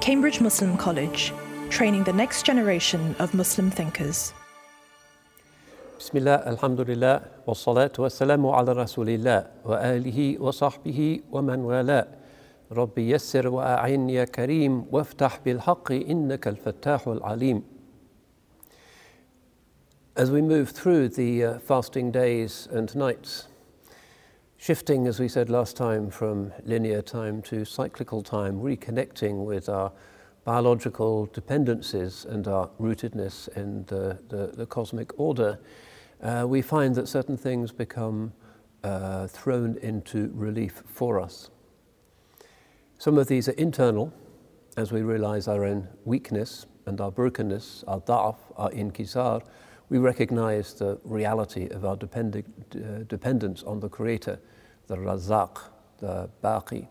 Cambridge Muslim College, training the next generation of Muslim thinkers. Bismillah, alhamdulillah, wa salatu wa salamu ala rasulillah, wa alihi wa sahbihi wa man wala. Rabbi yassir wa a'in ya kareem, waftah bil haqqi innaka al-fattahul alim. As we move through the uh, fasting days and nights, shifting, as we said last time, from linear time to cyclical time, reconnecting with our biological dependencies and our rootedness in the, the, the cosmic order, uh, we find that certain things become uh, thrown into relief for us. Some of these are internal, as we realize our own weakness and our brokenness, our da'af, our inkisar, we recognize the reality of our uh, dependence on the Creator, the Razak, the Baqi.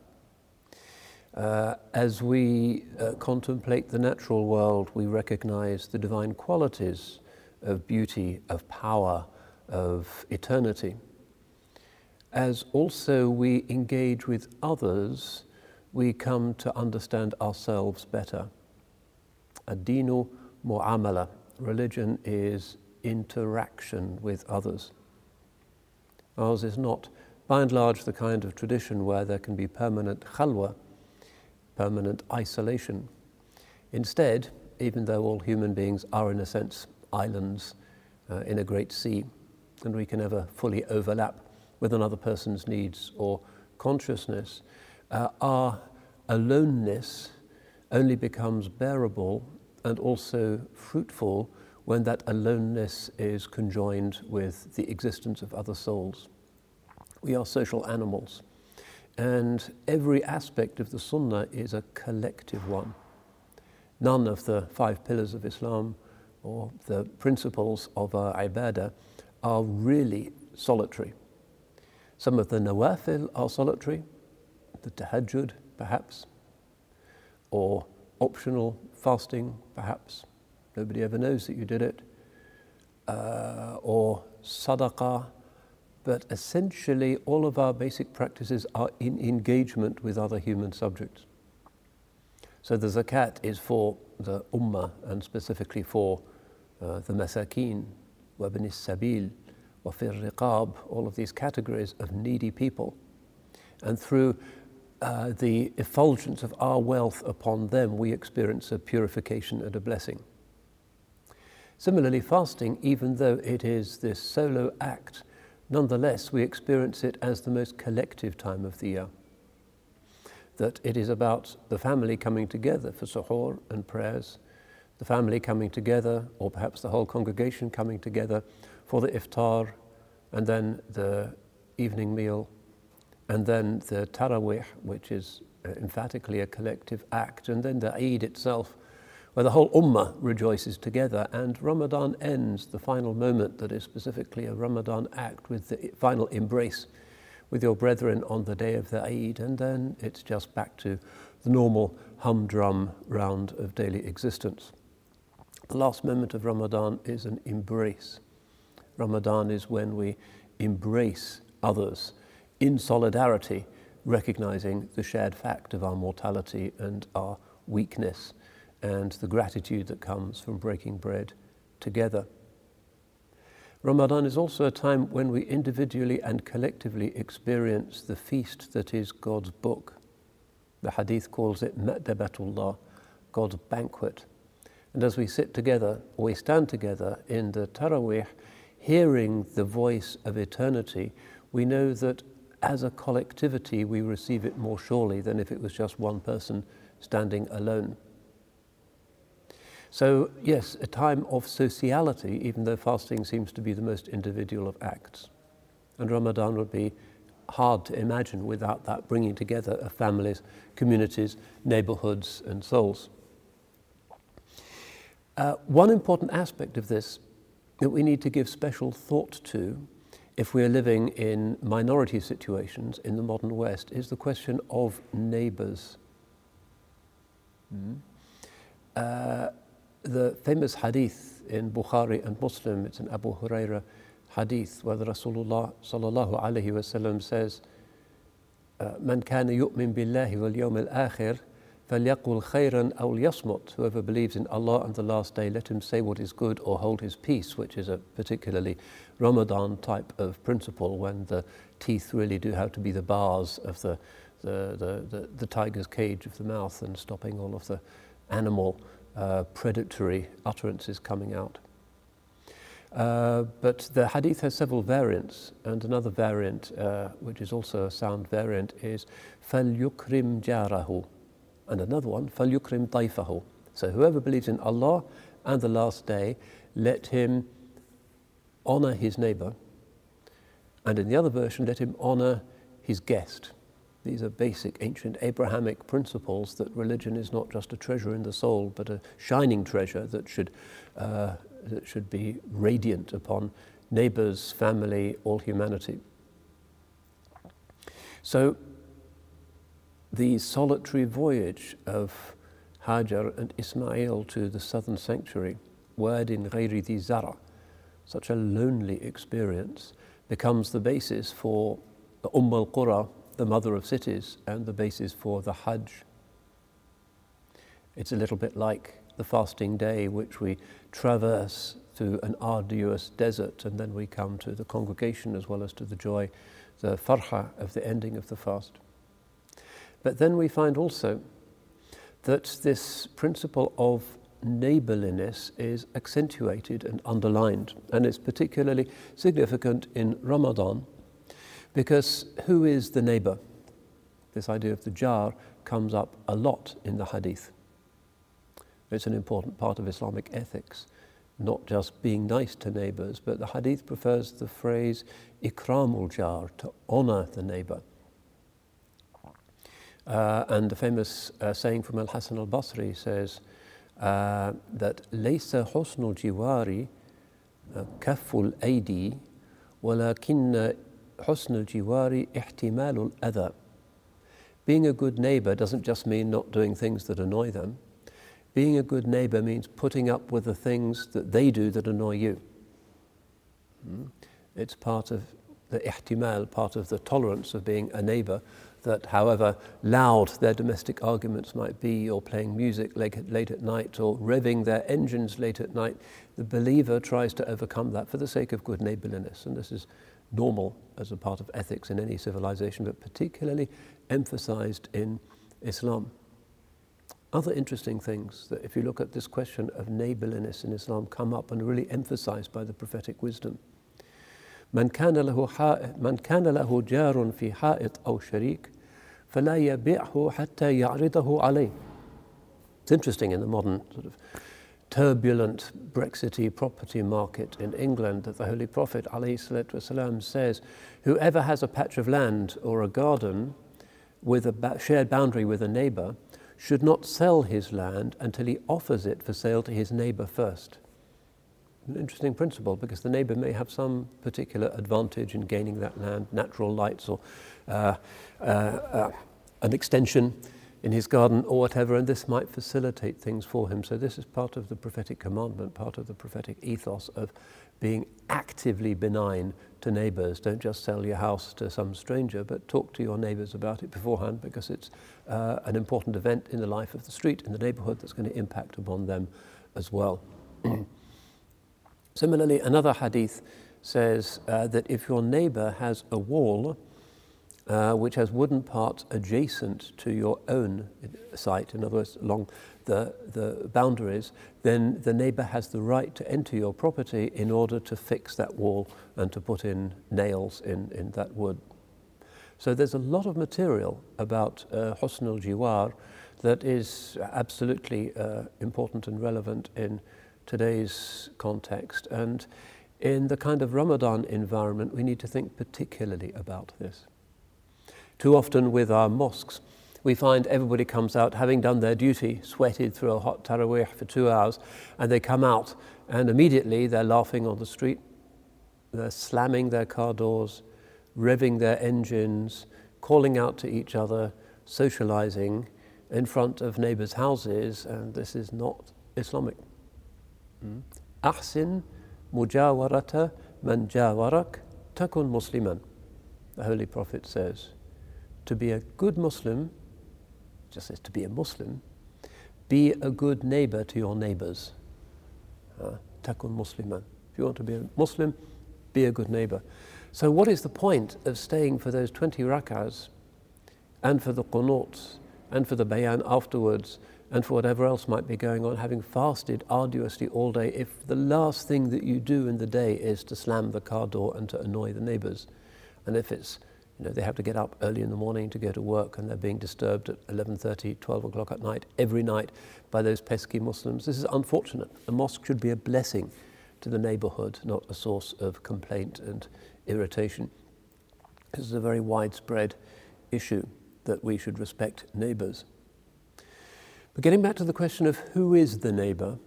Uh, as we uh, contemplate the natural world, we recognize the divine qualities of beauty, of power, of eternity. As also we engage with others, we come to understand ourselves better. Adinu mu'amala. Religion is interaction with others. Ours is not, by and large, the kind of tradition where there can be permanent khalwa, permanent isolation. Instead, even though all human beings are, in a sense, islands uh, in a great sea, and we can never fully overlap with another person's needs or consciousness, uh, our aloneness only becomes bearable and also fruitful when that aloneness is conjoined with the existence of other souls. We are social animals, and every aspect of the Sunnah is a collective one. None of the five pillars of Islam or the principles of our ibadah are really solitary. Some of the nawafil are solitary, the tahajjud perhaps, or optional fasting perhaps, nobody ever knows that you did it, uh, or sadaqah, but essentially all of our basic practices are in engagement with other human subjects. So the zakat is for the ummah and specifically for uh, the masakin, wabn sabil, wafir riqab, all of these categories of needy people. And through uh, the effulgence of our wealth upon them, we experience a purification and a blessing. Similarly, fasting, even though it is this solo act, nonetheless we experience it as the most collective time of the year. That it is about the family coming together for suhoor and prayers, the family coming together, or perhaps the whole congregation coming together for the iftar, and then the evening meal, and then the tarawih, which is uh, emphatically a collective act, and then the Eid itself, where the whole ummah rejoices together, and Ramadan ends, the final moment that is specifically a Ramadan act, with the final embrace with your brethren on the day of the Eid, and then it's just back to the normal humdrum round of daily existence. The last moment of Ramadan is an embrace. Ramadan is when we embrace others in solidarity, recognizing the shared fact of our mortality and our weakness and the gratitude that comes from breaking bread together. Ramadan is also a time when we individually and collectively experience the feast that is God's book. The hadith calls it Ma'dabatullah, God's banquet. And as we sit together, or we stand together in the Taraweeh, hearing the voice of eternity, we know that as a collectivity we receive it more surely than if it was just one person standing alone. So, yes, a time of sociality, even though fasting seems to be the most individual of acts. And Ramadan would be hard to imagine without that bringing together of families, communities, neighborhoods, and souls. Uh, one important aspect of this that we need to give special thought to if we are living in minority situations in the modern West is the question of neighbors. Mm-hmm. Uh, the famous hadith in Bukhari and Muslim, it's an Abu Huraira hadith where the Rasulullah sallallahu alayhi wasallam says, uh, "Man كان يؤمن بالله wal الآخر، فاليقول خيراً أو khayran. Whoever believes in Allah and the last day, let him say what is good or hold his peace, which is a particularly Ramadan type of principle when the teeth really do have to be the bars of the the, the, the, the tiger's cage of the mouth and stopping all of the animal uh, predatory utterances coming out. Uh, but the hadith has several variants, and another variant, uh, which is also a sound variant, is فَلْيُكْرِمْ جَارَهُ and another one, فَلْيُكْرِمْ ضَيْفَهُ So whoever believes in Allah and the last day, let him honor his neighbor, and in the other version, let him honor his guest. These are basic ancient Abrahamic principles that religion is not just a treasure in the soul, but a shining treasure that should, uh, that should be radiant upon neighbors, family, all humanity. So, the solitary voyage of Hajar and Ismail to the southern sanctuary, Wadin Ghairi Di Zara, such a lonely experience, becomes the basis for the Umm al Qura the mother of cities and the basis for the Hajj. It's a little bit like the fasting day, which we traverse through an arduous desert and then we come to the congregation as well as to the joy, the farha of the ending of the fast. But then we find also that this principle of neighborliness is accentuated and underlined, and it's particularly significant in Ramadan because who is the neighbor? This idea of the jar comes up a lot in the hadith. It's an important part of Islamic ethics, not just being nice to neighbors, but the hadith prefers the phrase ikramul jar, to honor the neighbor. Uh, and the famous uh, saying from Al Hasan al Basri says uh, that Laysa husnul jiwari uh, kaful aidi walakinna حسن الجوار احتمال الأذى. Being a good neighbor doesn't just mean not doing things that annoy them. Being a good neighbor means putting up with the things that they do that annoy you. Hmm? It's part of the ihtimal, part of the tolerance of being a neighbor, that however loud their domestic arguments might be, or playing music late, late at night, or revving their engines late at night, the believer tries to overcome that for the sake of good neighborliness. And this is normal as a part of ethics in any civilization, but particularly emphasized in Islam. Other interesting things that, if you look at this question of neighborliness in Islam, come up and are really emphasized by the prophetic wisdom. من كان له من كان له جار في حائط أو شريك فلا يبيعه حتى يعرضه عليه. It's interesting in the modern sort of turbulent Brexity property market in England that the Holy Prophet والسلام, says, whoever has a patch of land or a garden with a shared boundary with a neighbor should not sell his land until he offers it for sale to his neighbor first. An interesting principle because the neighbor may have some particular advantage in gaining that land, natural lights or uh, uh, uh, an extension in his garden or whatever, and this might facilitate things for him. So, this is part of the prophetic commandment, part of the prophetic ethos of being actively benign to neighbors. Don't just sell your house to some stranger, but talk to your neighbors about it beforehand because it's uh, an important event in the life of the street, in the neighborhood, that's going to impact upon them as well. Similarly, another hadith says uh, that if your neighbor has a wall, uh, which has wooden parts adjacent to your own site, in other words, along the, the boundaries, then the neighbour has the right to enter your property in order to fix that wall and to put in nails in, in that wood. So there's a lot of material about uh, Husn al Jiwar that is absolutely uh, important and relevant in today's context. And in the kind of Ramadan environment, we need to think particularly about this. Too often with our mosques, we find everybody comes out having done their duty, sweated through a hot tarawih for two hours, and they come out and immediately they're laughing on the street, they're slamming their car doors, revving their engines, calling out to each other, socializing in front of neighbors' houses, and this is not Islamic. Hmm? Ahsin mujawarata man jawarak takun musliman, the Holy Prophet says to be a good Muslim just says to be a Muslim, be a good neighbor to your neighbors. Takun musliman. If you want to be a Muslim, be a good neighbor. So, what is the point of staying for those 20 rak'ahs and for the qunuts and for the bayan afterwards and for whatever else might be going on, having fasted arduously all day, if the last thing that you do in the day is to slam the car door and to annoy the neighbors, and if it's you know, they have to get up early in the morning to go to work and they're being disturbed at 11.30, 12 o'clock at night, every night by those pesky Muslims. This is unfortunate. A mosque should be a blessing to the neighborhood, not a source of complaint and irritation. This is a very widespread issue that we should respect neighbors. But getting back to the question of who is the neighbor,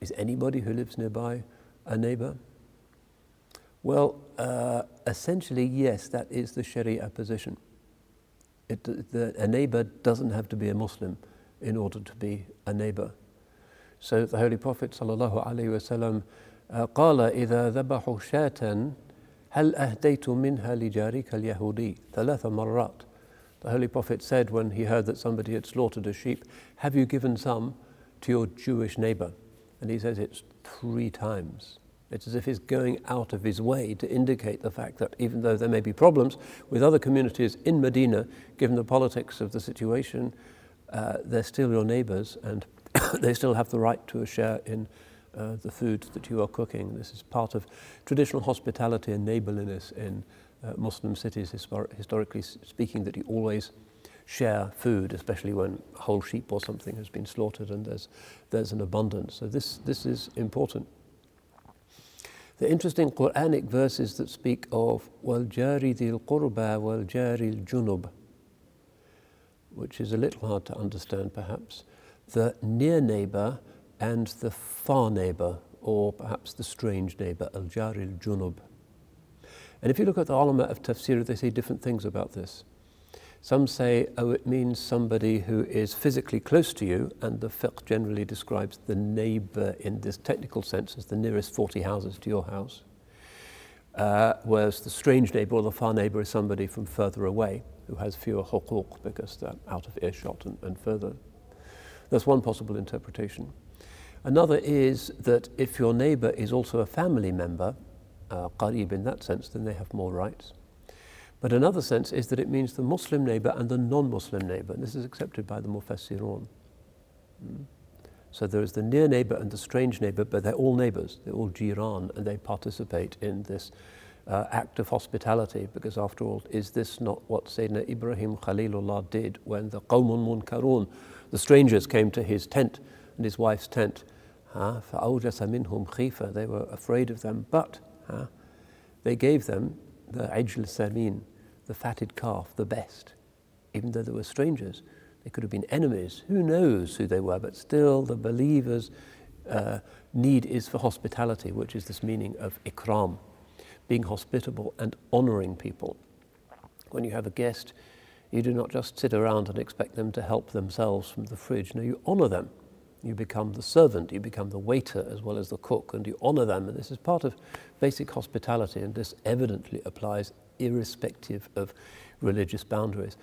is anybody who lives nearby a neighbor? Well, uh, essentially, yes, that is the Sharia position. It, the, a neighbor doesn't have to be a Muslim in order to be a neighbor. So the Holy Prophet sallallahu alaihi wasallam قال إذا ذبحوا شاة هل أهديت منها لجارك اليهودي ثلاث مرات the Holy Prophet said when he heard that somebody had slaughtered a sheep, Have you given some to your Jewish neighbor? And he says it's three times. It's as if he's going out of his way to indicate the fact that even though there may be problems with other communities in Medina, given the politics of the situation, uh, they're still your neighbors and they still have the right to a share in uh, the food that you are cooking. This is part of traditional hospitality and neighborliness in uh, Muslim cities, histor- historically speaking, that you always share food, especially when a whole sheep or something has been slaughtered and there's, there's an abundance. So this, this is important. The interesting Quranic verses that speak of Waljari dil Qurba, Waljari Junub, which is a little hard to understand perhaps, the near neighbor and the far neighbor, or perhaps the strange neighbor, Al Jari Junub. And if you look at the ulama of tafsir, they say different things about this. Some say, oh, it means somebody who is physically close to you, and the fiqh generally describes the neighbor in this technical sense as the nearest 40 houses to your house. Uh, whereas the strange neighbor or the far neighbor is somebody from further away who has fewer huquq because they're out of earshot and, and further. That's one possible interpretation. Another is that if your neighbor is also a family member, uh, qarib in that sense, then they have more rights. But another sense is that it means the Muslim neighbor and the non Muslim neighbor, and this is accepted by the Mufassirun. Hmm? So there is the near neighbor and the strange neighbor, but they're all neighbors, they're all jiran, and they participate in this uh, act of hospitality, because after all, is this not what Sayyidina Ibrahim Khalilullah did when the Qawmun Munkarun, the strangers, came to his tent and his wife's tent? Huh? They were afraid of them, but huh, they gave them the Ajl Samin, the fatted calf, the best. Even though they were strangers, they could have been enemies. Who knows who they were? But still, the believers' uh, need is for hospitality, which is this meaning of ikram, being hospitable and honoring people. When you have a guest, you do not just sit around and expect them to help themselves from the fridge. No, you honor them. You become the servant, you become the waiter as well as the cook, and you honor them. And this is part of basic hospitality, and this evidently applies irrespective of religious boundaries.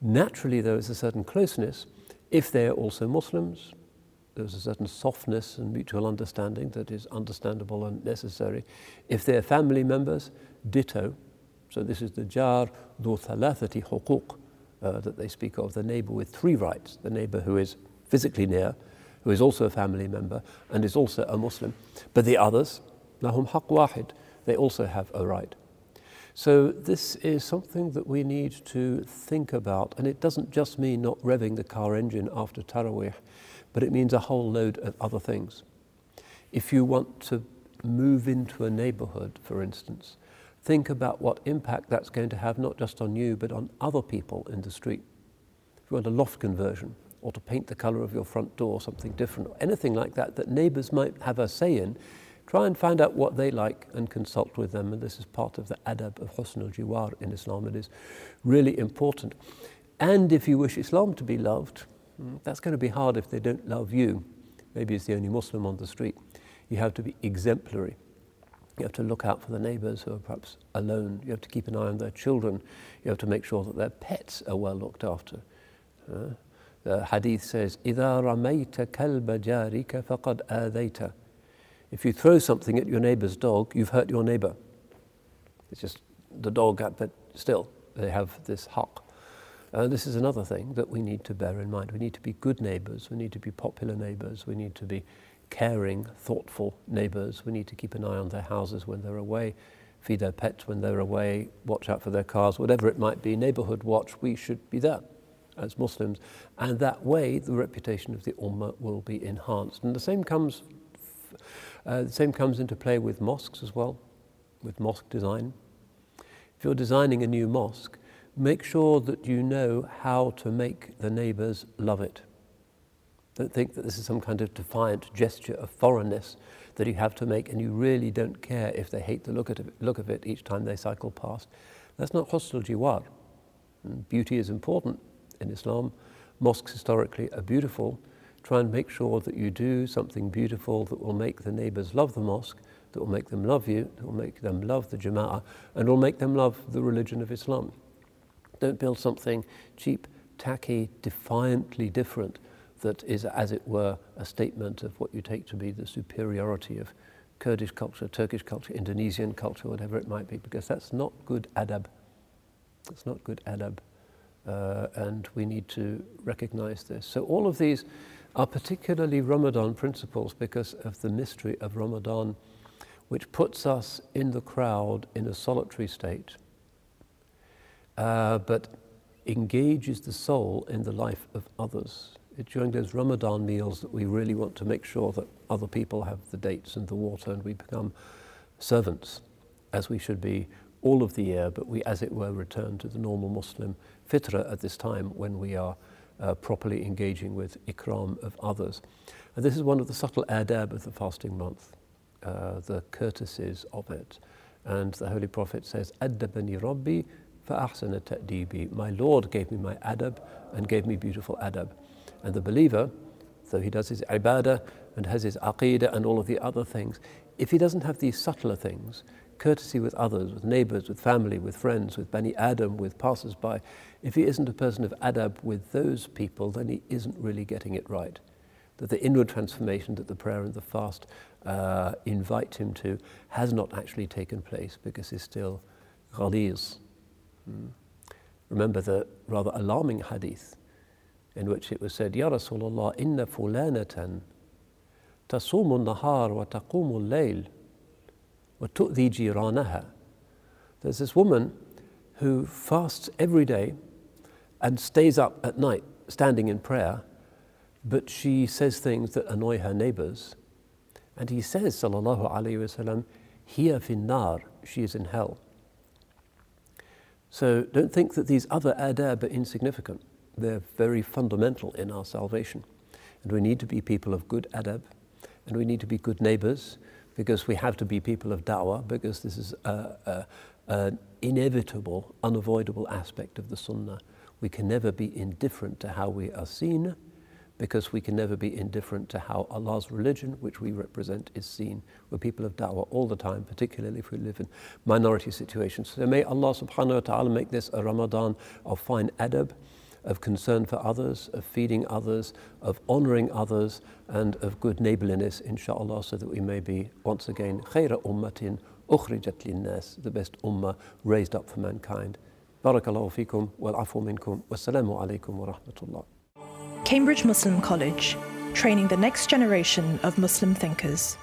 Naturally, there is a certain closeness if they are also Muslims. There's a certain softness and mutual understanding that is understandable and necessary. If they're family members, ditto. So this is the jar du thalathati huquq uh, that they speak of, the neighbor with three rights, the neighbor who is physically near, who is also a family member and is also a Muslim. But the others, lahum haq wahid, they also have a right. So this is something that we need to think about, and it doesn't just mean not revving the car engine after Taraweeh, but it means a whole load of other things. If you want to move into a neighborhood, for instance, think about what impact that's going to have not just on you, but on other people in the street. If you want a loft conversion, or to paint the colour of your front door something different, or anything like that, that neighbours might have a say in, try and find out what they like and consult with them. And this is part of the adab of husn al jiwar in Islam. It is really important. And if you wish Islam to be loved, hmm, that's going to be hard if they don't love you. Maybe it's the only Muslim on the street. You have to be exemplary. You have to look out for the neighbours who are perhaps alone. You have to keep an eye on their children. You have to make sure that their pets are well looked after. Uh, the hadith says, إِذَا رَمَيْتَ كَلْبَ جَارِكَ فَقَدْ آذَيْتَ If you throw something at your neighbour's dog, you've hurt your neighbour. It's just the dog, but still, they have this haqq. Uh, this is another thing that we need to bear in mind. We need to be good neighbours, we need to be popular neighbours, we need to be caring, thoughtful neighbours. We need to keep an eye on their houses when they're away, feed their pets when they're away, watch out for their cars, whatever it might be, neighbourhood watch, we should be there as Muslims. And that way, the reputation of the Ummah will be enhanced. And the same comes, uh, the same comes into play with mosques as well, with mosque design. If you're designing a new mosque, make sure that you know how to make the neighbours love it. Don't think that this is some kind of defiant gesture of foreignness that you have to make and you really don't care if they hate the look, it, look of it each time they cycle past. That's not husn al jiwar. Beauty is important in Islam. Mosques historically are beautiful. Try and make sure that you do something beautiful that will make the neighbours love the mosque, that will make them love you, that will make them love the Jama'ah, and will make them love the religion of Islam. Don't build something cheap, tacky, defiantly different that is, as it were, a statement of what you take to be the superiority of Kurdish culture, Turkish culture, Indonesian culture, whatever it might be, because that's not good adab. That's not good adab. Uh, and we need to recognize this. So, all of these are particularly Ramadan principles because of the mystery of Ramadan, which puts us in the crowd in a solitary state, uh, but engages the soul in the life of others It's during those Ramadan meals that we really want to make sure that other people have the dates and the water and we become servants as we should be all of the year, but we, as it were, return to the normal Muslim fitrah at this time when we are uh, properly engaging with ikram of others. And this is one of the subtle adab of the fasting month, uh, the courtesies of it. And the Holy Prophet says, Addabani Rabbi fa'ahsana ta'dibi. My Lord gave me my adab and gave me beautiful adab. And the believer, though he does his ibadah and has his aqidah and all of the other things, if he doesn't have these subtler things, courtesy with others, with neighbors, with family, with friends, with Bani Adam, with passers by, if he isn't a person of adab with those people, then he isn't really getting it right. That the inward transformation that the prayer and the fast uh, invite him to has not actually taken place because he's still ghaliz. Hmm. Remember the rather alarming hadith in which it was said, Ya Rasulullah, inna fulanatan tasumu nahar wa taqumu layl There's this woman who fasts every day and stays up at night standing in prayer, but she says things that annoy her neighbors. And he says, sallallahu alayhi wasallam, hiya finnar, she is in hell. So don't think that these other adab are insignificant. They're very fundamental in our salvation. And we need to be people of good adab, and we need to be good neighbors, because we have to be people of da'wah, because this is an inevitable, unavoidable aspect of the sunnah. We can never be indifferent to how we are seen, because we can never be indifferent to how Allah's religion, which we represent, is seen. We're people of da'wah all the time, particularly if we live in minority situations. So may Allah subhanahu wa ta'ala make this a Ramadan of fine adab of concern for others, of feeding others, of honoring others, and of good neighborliness, inshallah, so that we may be once again khayra ummatin ukhrijat linnas, the best ummah raised up for mankind. Barakallahu fikum wal afu minkum. Wassalamu alaikum wa rahmatullah. Cambridge Muslim College, training the next generation of Muslim thinkers.